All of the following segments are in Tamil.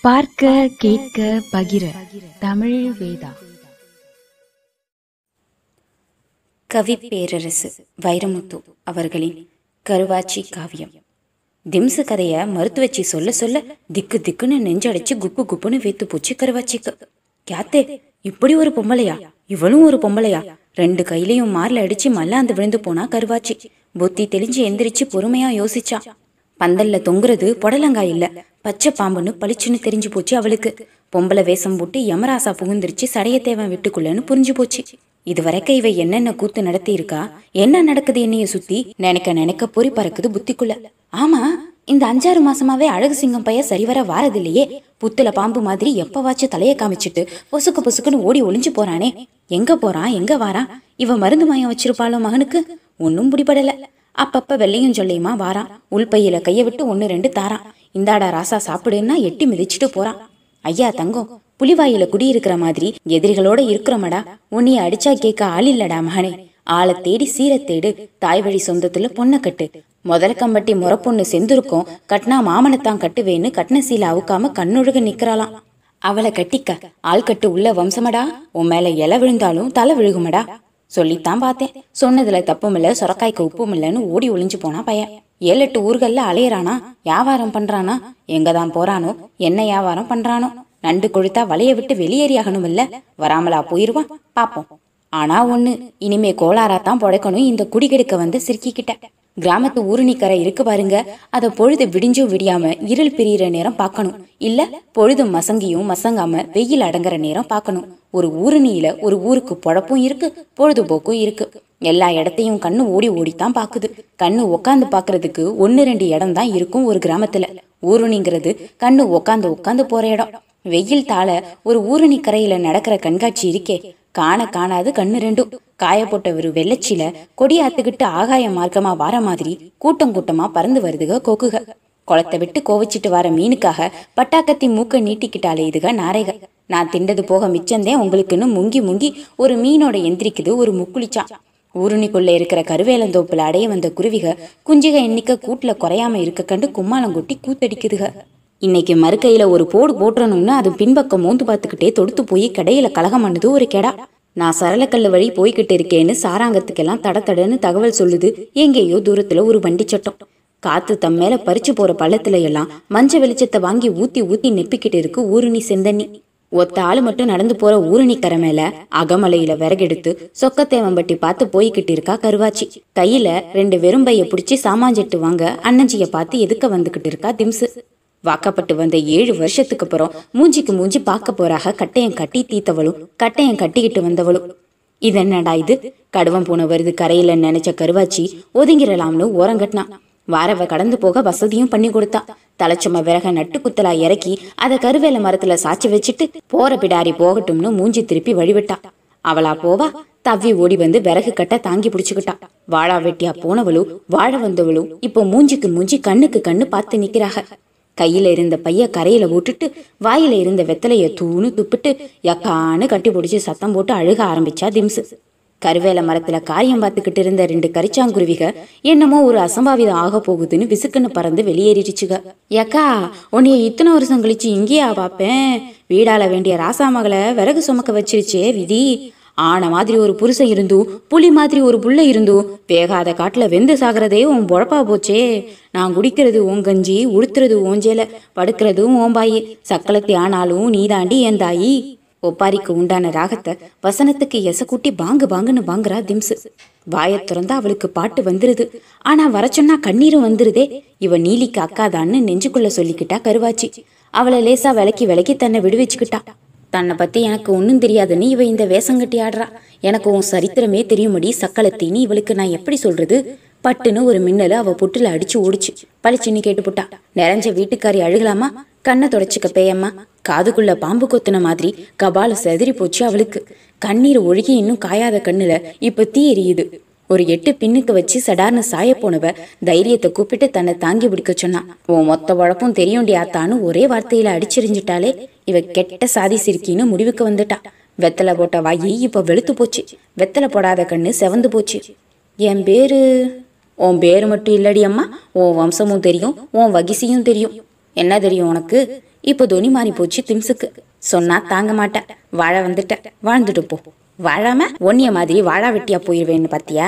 பார்க்க கேட்க பகிர. தமிழ் வேதா. கவி பேரரசு வைரமுத்து அவர்களின் கருவாச்சி காவியம். திம்சு கதைய மருத்துவச்சி சொல்ல சொல்ல திக்கு திக்குன்னு நெஞ்சடைச்சு குப்பு குப்புன்னு வேத்து போச்சு கருவாச்சிக்கு. கேத்தே இப்படி ஒரு பொம்பளையா? இவளும் ஒரு பொம்பளையா? ரெண்டு கையிலையும் மார்ல அடிச்சு மல்லாந்து விழுந்து போனா கருவாச்சி. புத்தி தெளிஞ்சு எந்திரிச்சு பொறுமையா யோசிச்சா. பந்தல்ல தொங்குறது புடலங்காய் இல்ல. பச்சை பாம்புன்னு பளிச்சுன்னு தெரிஞ்சு போச்சு அவளுக்கு. பொம்பளை வேஷம் போட்டு யமராசா புகுந்துருச்சு சடையத்தேவன் விட்டுக்குள்ளன்னு புரிஞ்சு போச்சு. இது வரைக்கும் இவ என்னென்ன கூத்து நடத்தி இருக்கா என்ன நடக்குது என்னைய சுத்தி நினைக்க நினைக்க பொறி பறக்குது புத்திக்குள்ள. ஆமா இந்த அஞ்சாறு மாசமாவே அழகு சிங்கம் பைய சரிவர வாரதில்லையே. புத்துல பாம்பு மாதிரி எப்பவாச்சும் தலைய காமிச்சிட்டு பொசுக்கு பொசுக்குன்னு ஓடி ஒளிஞ்சு போறானே. எங்க போறான் எங்க வாரான்? இவ மருந்து மயம் வச்சிருப்பாளோ மகனுக்கு? ஒன்னும் பிடிபடல. அப்பப்ப வெள்ளையும் சொல்லியுமா வாரான். உள்பையில கைய விட்டு ஒன்னு ரெண்டு தாரான். இந்தாடா ராசா சாப்பிடுன்னா எட்டி மிதிச்சுட்டு போறான் ஐயா தங்கம் புலிவாயில குடியிருக்கிற மாதிரி எதிரிகளோட இருக்கிறோமடா. உன்னைய அடிச்சா கேட்க ஆள் இல்லடா மகனே. ஆளை தேடி சீரை தேடு தாய் வழி சொந்தத்துல பொண்ணை கட்டு. முதல கம்பட்டி முறப்பொண்ணு செந்திருக்கும் கட்டினா மாமனத்தான் கட்டுவேன்னு கட்டின சீல அவுக்காம கண்ணொழுக நிக்கிறாளாம். அவளை கட்டிக்க ஆள் கட்டு உள்ள வம்சமடா. உன் மேல இலை விழுந்தாலும் தலை விழுகுமடா. சொல்லித்தான் பார்த்தேன். சொன்னதுல தப்பும் இல்ல சொரக்காய்க்கு உப்பும் இல்லைன்னு ஓடி ஒளிஞ்சு போனா பையன். ஏழு எட்டு ஊர்கள்ல அலையறானா? வியாபாரம் பண்றானா? எங்கதான் போறானோ? என்ன வியாபாரம் பண்றானோ? நண்டு கொழுத்தா வலைய விட்டு வெளியேறியாகணும் இல்ல வராமலா போயிருவான்? பாப்போம். ஆனா ஒண்ணு இனிமே கோளாராத்தான் புடைக்கணும். இந்த குடிகெடுக்க வந்து சிரிக்கிக்கிட்ட. கிராமத்து ஊருணிக்கரை இருக்கு பாருங்க. அத பொழுது விடிஞ்சும் விடியாம இருள் பிரியிற நேரம் பார்க்கணும். இல்ல பொழுது மசங்கியும் மசங்காம வெயில் அடங்குற நேரம் பார்க்கணும். ஒரு ஊருணியில ஒரு ஊருக்கு பொழப்பும் இருக்கு பொழுதுபோக்கும் இருக்கு. எல்லா இடத்தையும் கண்ணு ஓடி ஓடித்தான் பாக்குது கண்ணு உக்காந்து பாக்குறதுக்கு ஒன்னு ரெண்டு இடம் தான் இருக்கும் ஒரு கிராமத்துல. ஊருணிங்கிறது கண்ணு உக்காந்து உக்காந்து போற இடம். வெயில் தாழ ஒரு ஊருணி கரையில நடக்கிற கண்காட்சி இருக்கே. காண காணாது கண்ணு ரெண்டும். காய போட்ட ஒரு வெள்ளச்சில கொடியாத்துக்கிட்டு ஆகாய மார்க்கமா வார மாதிரி கூட்டம் கூட்டமா பறந்து வருதுக கொக்குக. குளத்தை விட்டு கோவிச்சிட்டு வர மீனுக்காக பட்டாக்கத்தி மூக்க நீட்டிக்கிட்டாலே இதுக நாரைக. நான் திண்டது போக மிச்சந்தேன் உங்களுக்குன்னு முங்கி முங்கி ஒரு மீனோட எந்திரிக்குது ஒரு முக்குளிச்சான் ஊருணிக்குள்ள இருக்கிற கருவேலந்தோப்புல அடைய வந்த குருவிக குஞ்சிக எண்ணிக்கை கூட்டுல குறையாம இருக்க கண்டு கும்மாளங்கொட்டி கூத்தடிக்குதுக. இன்னைக்கு மறுக்கையில ஒரு போடு போட்டுறணும்னு அது பின்பக்கம் மோந்து பார்த்துக்கிட்டே தொடுத்து போய் கடையில கலகம் பண்ணுது ஒரு கெடா. நான் சரளக்கல் வழி போய்கிட்டு இருக்கேன்னு சாராங்கத்துக்கெல்லாம் தட தடன்னு தகவல் சொல்லுது. எங்கேயோ தூரத்துல ஒரு வண்டி சட்டம் காத்து தம் மேல பறிச்சு போற பள்ளத்துல எல்லாம் மஞ்ச வெளிச்சத்தை வாங்கி ஊத்தி ஊத்தி நெப்பிக்கிட்டு இருக்கு ஊருணி செந்தண்ணி. ஒத்த ஆளு மட்டும் நடந்து போற ஊருணி கரை மேல அகமலையில விறகெடுத்து சொக்கத்தேவம்பட்டி பார்த்து போய்கிட்டு இருக்கா கருவாச்சி. கையில ரெண்டு வெறும்பைய பிடிச்சி சாமாஞ்செட்டு வாங்க அண்ணஞ்சிய பார்த்து எதுக்க வந்துகிட்டு இருக்கா திம்சு. வாக்கப்பட்டு வந்த ஏழு வருஷத்துக்கு அப்புறம் மூஞ்சிக்கு மூஞ்சி பார்க்க போறாக. கட்டையம் கட்டி தீத்தவளும் கட்டையம் கட்டிக்கிட்டு வந்தவளும். இது என்னடா இது? கடுவம் போன வருது கரையில நினைச்ச கருவாச்சி ஒதுங்கிடலாம்னு ஓரங்கட்டினான் வாரவ கடந்து போக வசதியும் பண்ணி கொடுத்தா. தலைச்சும விறக நட்டு குத்தலா இறக்கி அதை கருவேல மரத்துல சாச்சி வச்சுட்டு போற பிடாரி போகட்டும்னு மூஞ்சி திருப்பி வழிவிட்டா. அவளா போவா? தவ்வி ஓடி வந்து விறகு கட்ட தாங்கி பிடிச்சுக்கிட்டா. வாழா வெட்டியா போனவளும் வாழ வந்தவளும் இப்போ மூஞ்சிக்கு மூஞ்சி கண்ணுக்கு கண்ணு பார்த்து நிக்கிறாங்க கையில இருந்த பைய கரையில போட்டுட்டு வாயில இருந்த வெத்தலைய தூணு துப்பிட்டு யக்கான்னு கட்டி பிடிச்சி சத்தம் போட்டு அழுக ஆரம்பிச்சா திம்சு. கருவேல மரத்துல காரியம் பார்த்துக்கிட்டு இருந்த ரெண்டு கரிச்சாங்குருவிக என்னமோ ஒரு அசம்பாவிதம் ஆக போகுதுன்னு விசுக்குன்னு பறந்து வெளியேறிடுச்சுக. யக்கா உன்னைய இத்தனை வருஷம் கழிச்சு இங்கேயா பாப்பேன்? வீடால வேண்டிய ராசா மகளை விறகு சுமக்க வச்சிருச்சே விதி. ஆன மாதிரி ஒரு புருஷன் இருந்தும் புலி மாதிரி ஒரு புள்ள இருந்தும் வேகாத காட்டுல வெந்து சாகிறதே உன் பொழப்பா போச்சே. நான் குடிக்கிறது உன் கஞ்சி உடுத்துறது ஓஞ்சேல படுக்கிறதும் ஓம்பாயி சக்களத்தி ஆனாலும் நீ தாண்டி என் தாயி. ஒப்பாரிக்கு உண்டான ராகத்தை வசனத்துக்கு எசக்கூட்டி பாங்கு பாங்குன்னு வாங்குறா திம்சு. வாயை திறந்தா அவளுக்கு பாட்டு வந்துருது. ஆனா வர சொன்னா கண்ணீரும் வந்துருதே. இவ நீலிக்கு அக்காதான்னு நெஞ்சுக்குள்ள சொல்லிக்கிட்டா கருவாச்சி. அவளை லேசா விலக்கி விலக்கி தன்னை விடுவிச்சுக்கிட்டா. தன்னை பத்தி எனக்கு ஒன்றும் தெரியாதுன்னு இவ இந்த வேஷங்கட்டி ஆடுறா. எனக்கு உன் சரித்திரமே தெரியும்படி சக்களத்தின்னு இவளுக்கு நான் எப்படி சொல்றது? பட்டுன்னு ஒரு மின்னல் அவ புட்டுல அடிச்சு ஓடிச்சு. பளிச்சுன்னு கேட்டுப்புட்டா நிறைஞ்ச வீட்டுக்காரி அழுகலாமா? கண்ணை தொடச்சிக்க பேயம்மா. காதுக்குள்ள பாம்பு கொத்துன மாதிரி கபால செதறி போச்சு அவளுக்கு. கண்ணீர் ஒழுகி இன்னும் காயாத கண்ணுல இப்ப தீ எரியுது. ஒரு எட்டு பின்னுக்கு வச்சு சடார்னு சாய போனவ தைரியத்தை கூப்பிட்டு தன்னை தாங்கி பிடிக்க சொன்னான். உன் மொத்த உழப்பும் தெரியும்டி ஆத்தான்னு ஒரே வார்த்தையில அடிச்சிரிஞ்சிட்டாலே இவ கெட்ட சாதி சிரிக்கின்னு முடிவுக்கு வந்துட்டா. வெத்தலை போட்ட வாயி இப்ப வெளுத்து போச்சு. வெத்தலை போடாத கண்ணு செவந்து போச்சு. என் பேரு? உன் பேரு மட்டும் இல்லடி அம்மா. உன் வம்சமும் தெரியும். உன் வகிசியும் தெரியும். என்ன தெரியும் உனக்கு? இப்போ துணி மாறி போச்சு திம்ஸுக்கு சொன்னா தாங்க மாட்டேன் வாழ வந்துட்ட. வாழ்ந்துட்டு போ. வாழாம ஒன்னிய மாதிரி வாழா வெட்டியா போயிருவேன்னு பாத்தியா?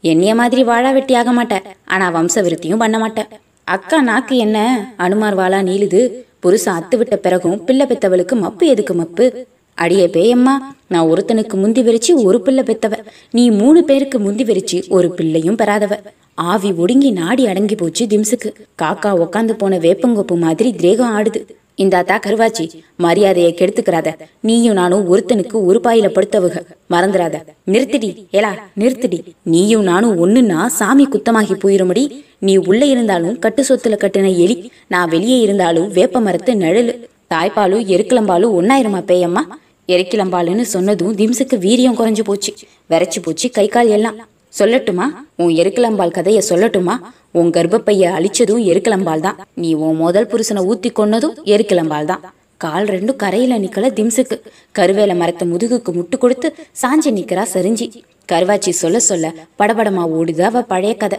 என்னைய மாதிரி வாழா வெட்டி ஆக மாட்டேன் ஆனா வம்ச விருத்தியும் பண்ண மாட்டேன் அக்கா நாக்கு என்ன? அனுமார் வாளா நீளுது. புருஷன் அத்து விட்ட பிறகும் பிள்ளை பெத்தவளுக்கு மப்பு எதுக்கு மப்பு? அடியே பேயம்மா நான் ஒருத்தனுக்கு முந்தி வெறிச்சு ஒரு பிள்ளை பெத்தவ. நீ மூணு பேருக்கு முந்தி வெறிச்சு ஒரு பிள்ளையும் பெறாதவ. ஆவி ஒடுங்கி நாடி அடங்கி போச்சு திம்ஸுக்கு காக்கா உக்காந்து போன வேப்பங்கொப்பு மாதிரி திரேகம் ஆடுது. இந்தாத்தா கருவாச்சி மரியாதையை கெடுத்துக்கிறாத. நீயும் நானும் ஒருத்தனுக்கு ஒரு பாயில படுத்தவுக. மறந்துடாத நிறுத்திடி. ஏலா நிறுத்திடி. நீயும் நானும் ஒண்ணுன்னா சாமி குத்தமாகி போயிருமடி. நீ உள்ள இருந்தாலும் கட்டு சொத்துல கட்டின எலி நான் வெளியே இருந்தாலும் வேப்ப மரத்து நிழலு. தாய்ப்பாலும் எருக்கிளம்பாலும் ஒன்னாயிரமா பேயம்மா? எருக்கிளம்பாலுன்னு சொன்னதும் திம்ஸுக்கு வீரியம் குறைஞ்சு போச்சு. விரைச்சு போச்சு கை கால் எல்லாம். சொல்லட்டுமா? உன் எருக்கிளம்பால் கதைய சொல்லட்டுமா? உன் கர்ப்பப்பைய அழிச்சதும் எருக்கிளம்பால் தான் நீ உன் முதல் புருஷனை ஊத்தி கொன்னதும் எருக்கிளம்பால் தான் கால் ரெண்டும் கரையில நிக்கல திம்சுக்கு. கருவேல மரத்தை முதுகுக்கு முட்டு கொடுத்து சாஞ்சி நிக்கிறா சரிஞ்சி. கருவாச்சி சொல்ல சொல்ல படபடமா ஓடுது அவ பழைய கதை.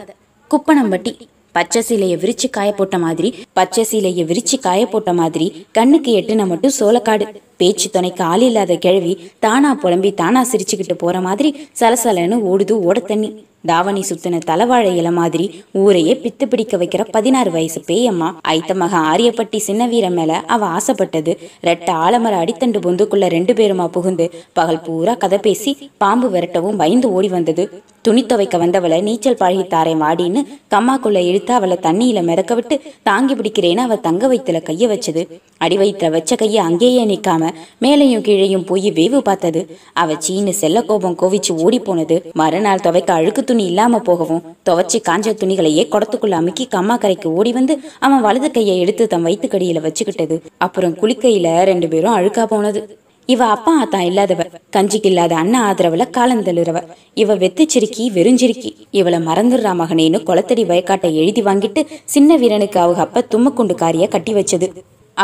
குப்பனம்பட்டி. பச்சை சீலைய விரிச்சு காய போட்ட மாதிரி பச்சை சீலைய விரிச்சு காய போட்ட மாதிரி கண்ணுக்கு எட்டுன மட்டும் சோளக்காடு. பேச்சு துணைக்கு ஆள் இல்லாத கிழவி தானா புலம்பி தானா சிரிச்சுக்கிட்டு போற மாதிரி சலசலன்னு ஓடுது ஓட தண்ணி. தாவணி சுத்தின தலவாழை இலை மாதிரி ஊரையே பித்து பிடிக்க வைக்கிற பதினாறு வயசு பேயம்மா. ஐத்த மகன் ஆரியப்பட்டி சின்ன வீரன் மேல அவ ஆசைப்பட்டது. ரெட்ட ஆலமர அடித்தண்டு பொந்துக்குள்ள ரெண்டு பேருமா புகுந்து பகல் பூரா கதை பேசி பாம்பு விரட்டவும் பயந்து ஓடி வந்தது. துணி துவைக்க வந்தவளை நீச்சல் பழகி தாரேன் வாடின்னு கம்மாக்குள்ள இழுத்து அவளை தண்ணியில மிதக்க விட்டு தாங்கி பிடிக்கிறேன்னு அவ தங்க வயித்துல கைய வச்சது. அடி வயிற்றுல வச்ச கைய அங்கேயே நிக்காம மேலையும் கீழையும் போய் வேவு பார்த்தது. அவ சீனு செல்ல கோபம் கோவிச்சு ஓடி போனது. மறுநாள் துவைக்க அழுக்கு துணி இல்லாம போகவும் துவச்சி காஞ்ச துணிகளையே குடத்துக்குள்ள அமுக்கி கம்மா கரைக்கு ஓடி வந்து அவன் வலது கையை எடுத்து தன் வயிற்றுக்கடியில வச்சுக்கிட்டது. அப்புறம் குளிக்கையில ரெண்டு பேரும் அழுக்கா போனது. இவ அப்பா ஆத்தா இல்லாதவ கஞ்சிக்கு இல்லாத அண்ணன் ஆதரவுல காலந்தழுறவ இவ வெத்துச்சிருக்கி வெறிஞ்சிருக்கி இவளை மறந்துடுறா மகனேன்னு குளத்தடி வயக்காட்டை எழுதி வாங்கிட்டு சின்ன வீரனுக்கு அவங்க அப்ப தும்மக்குண்டு காரிய கட்டி வச்சது.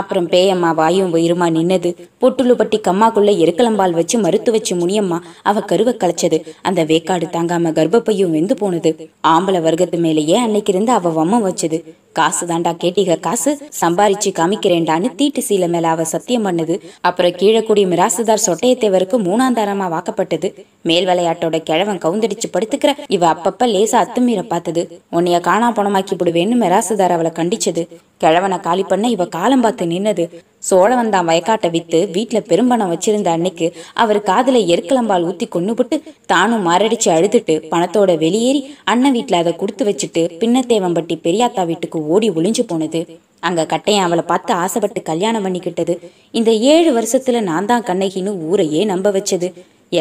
அப்புறம் பேயம்மா வாயும் வயிறுமா நின்னது. பொட்டுலுப்பட்டி கம்மாக்குள்ள எருக்கலம்பால் வச்சு மறுத்து வச்சு முனியம்மா அவ கருவை களைச்சது. அந்த வேக்காடு தாங்காம கர்ப்பப்பையும் வெந்து போனது. ஆம்பளை வர்க்கத்து மேலேயே அன்னைக்கு இருந்து அவ வம்மம் வச்சது. காசு தாண்டா காசு சம்பாரிச்சு காமிக்கிறேன்டான்னு தீட்டு சீலை மேல அவ சத்தியம் பண்ணுது. அப்புறம் கீழக்குடி மிராசுதார் சொட்டையத்தேவருக்கு மூணாந்தாரமா வாக்கப்பட்டது. மேல் விளையாட்டோட கிழவன் கவுந்தடிச்சு படுத்துக்கிற இவ அப்பப்ப லேசா அத்துமீற பார்த்தது. உன்னைய காணா பணமாக்கி விடுவேன்னு மிராசுதார் அவளை கண்டிச்சது. கிழவனை காலி பண்ண இவ காலம் பார்த்து நின்னது. சோழவன் தான் வயக்காட்டை வித்து வீட்டுல பெரும்பணம் வச்சிருந்த அன்னைக்கு அவர் காதில் எருக்கலம்பால் ஊத்தி கொன்னுபுட்டு தானும் மாரடிச்சு அழுதுட்டு பணத்தோட வெளியேறி அண்ணன் வீட்டுல அதை கொடுத்து வச்சுட்டு பின்னத்தேவம்பட்டி பெரியாத்தா வீட்டுக்கு ஓடி ஒளிஞ்சு போனது. அங்க கட்டையன் அவளை பார்த்து ஆசைப்பட்டு கல்யாணம் பண்ணிக்கிட்டது. இந்த ஏழு வருஷத்துல நான் தான் கண்ணகின்னு ஊரையே நம்ப வச்சது.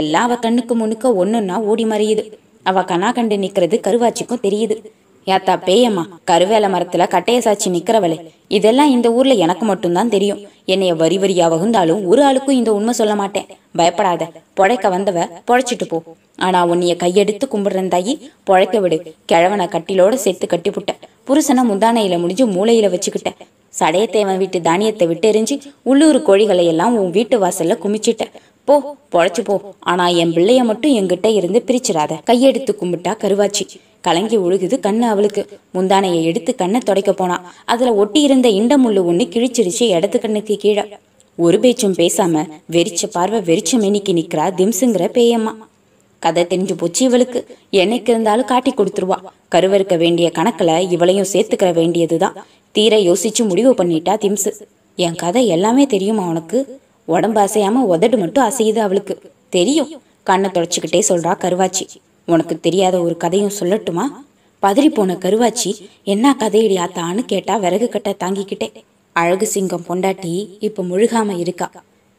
எல்லாம் அவ கண்ணுக்கு முன்னுக்க ஒண்ணுன்னா ஓடி மறையுது. அவ கண்ணா கண்டு நிக்கிறது கருவாச்சிக்கும் தெரியுது. யாத்தா பேயம்மா கருவேல மரத்துல கட்டைய சாட்சி நிக்கிறவளே. இதெல்லாம் இந்த ஊர்ல எனக்கு மட்டும்தான் தெரியும். என்னைய வரி வரியா வகுந்தாலும் ஒரு ஆளுக்கும் இந்த உண்மை சொல்ல மாட்டேன். பயப்படாத பொழைக்க வந்தவ பொழைச்சிட்டு போ. ஆனா உன்னைய கையெடுத்து கும்பிடுறேன் தாயி. பொழைக்க விடு. கிழவனை கட்டிலோட சேர்த்து கட்டிப்புட்ட புருஷனை முந்தானையில முடிஞ்சு மூளையில வச்சுக்கிட்ட சடையத்தேவன் வீட்டு தானியத்தை விட்டு எரிஞ்சு உள்ளூர் கோழிகளை எல்லாம் உன் வீட்டு வாசல்ல குமிச்சிட்ட போ பொழைச்சு போ. ஆனா என் பிள்ளைய மட்டும் என்கிட்ட இருந்து பிரிச்சிடாத. கையெடுத்து கும்பிட்டா கருவாச்சி. கலங்கி உழுகுது கண்ணு அவளுக்கு. முந்தானையை எடுத்து கண்ணை துடைக்க போனா. அதுல ஒட்டி இருந்த இண்ட ஒண்ணு கிழிச்சிருச்சு இடது கண்ணுக்கு கீழே. ஒரு பேச்சும் பேசாம வெறிச்ச பார்வை வெறிச்ச மேனிக்கு நிக்கிறா திம்ஸுங்கிற பேயம்மா. கதை தெரிஞ்சு போச்சு இவளுக்கு. என்னைக்கு இருந்தாலும் காட்டி கொடுத்துருவா. கருவறுக்க வேண்டிய கணக்குல இவளையும் சேர்த்துக்கிற வேண்டியதுதான். தீர யோசிச்சு முடிவு பண்ணிட்டா திம்ஸு என் கதை எல்லாமே தெரியுமா உனக்கு? உடம்பு அசையாம உதடு மட்டும் அசையுது அவளுக்கு. தெரியும். கண்ணை தொடச்சிக்கிட்டே சொல்றா கருவாச்சி. உனக்கு தெரியாத ஒரு கதையும் சொல்லட்டுமா? பதறி போன கருவாச்சி என்ன கதையடி ஆத்தான்னு கேட்டா விறகு கட்டை தாங்கிக்கிட்டே. அழகு சிங்கம் பொண்டாட்டி இப்ப முழுகாம இருக்கா.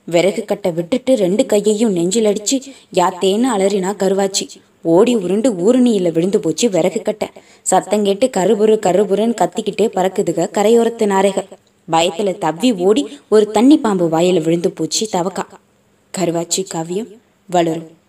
விறகு கட்டை விட்டுட்டு ரெண்டு கையையும் நெஞ்சில் அடிச்சு யாத்தேன்னு அலறினா கருவாச்சி. ஓடி உருண்டு ஊருணியில விழுந்து போச்சு விறகு கட்டை. சத்தம் கேட்டு கருபுரு கருபுருன்னு கத்திக்கிட்டே பறக்குதுக கரையோரத்து நாரைக பயத்துல தவ்வி ஓடி ஒரு தண்ணி பாம்பு வாயில விழுந்து போச்சு தவக்கா. கருவாச்சி காவியம் வளரும்.